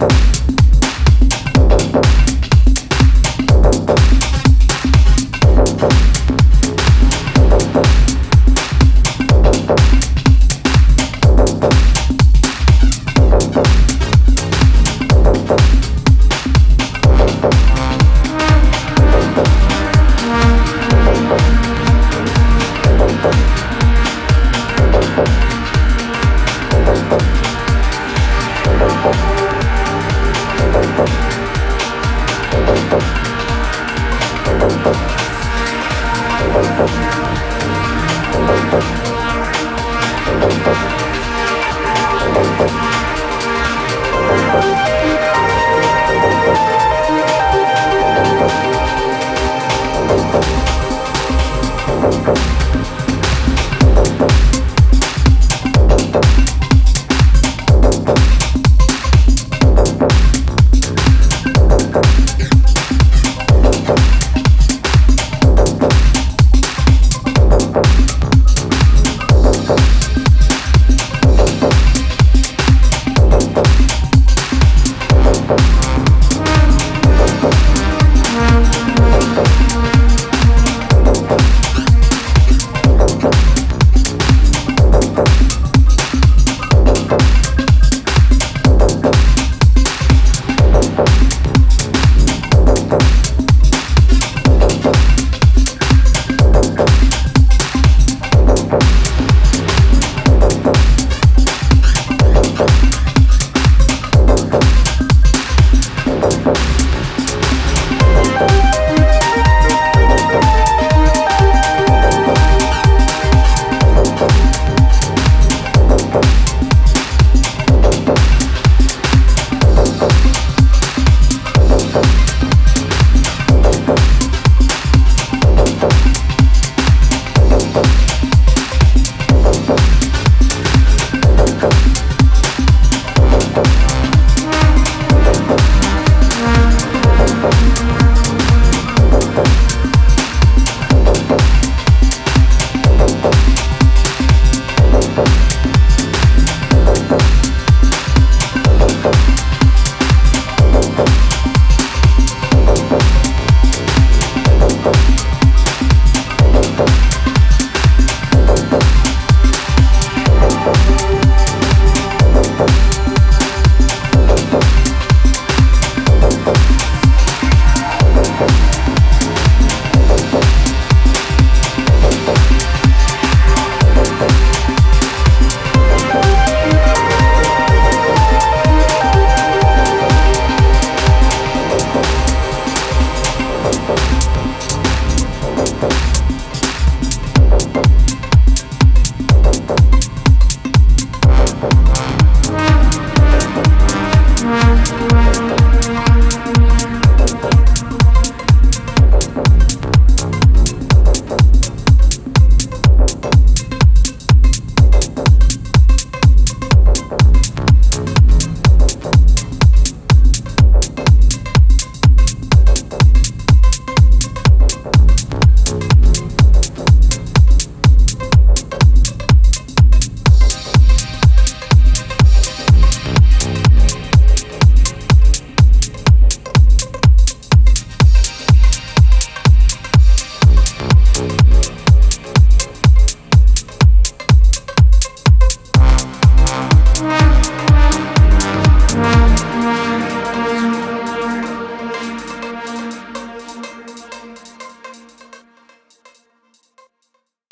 you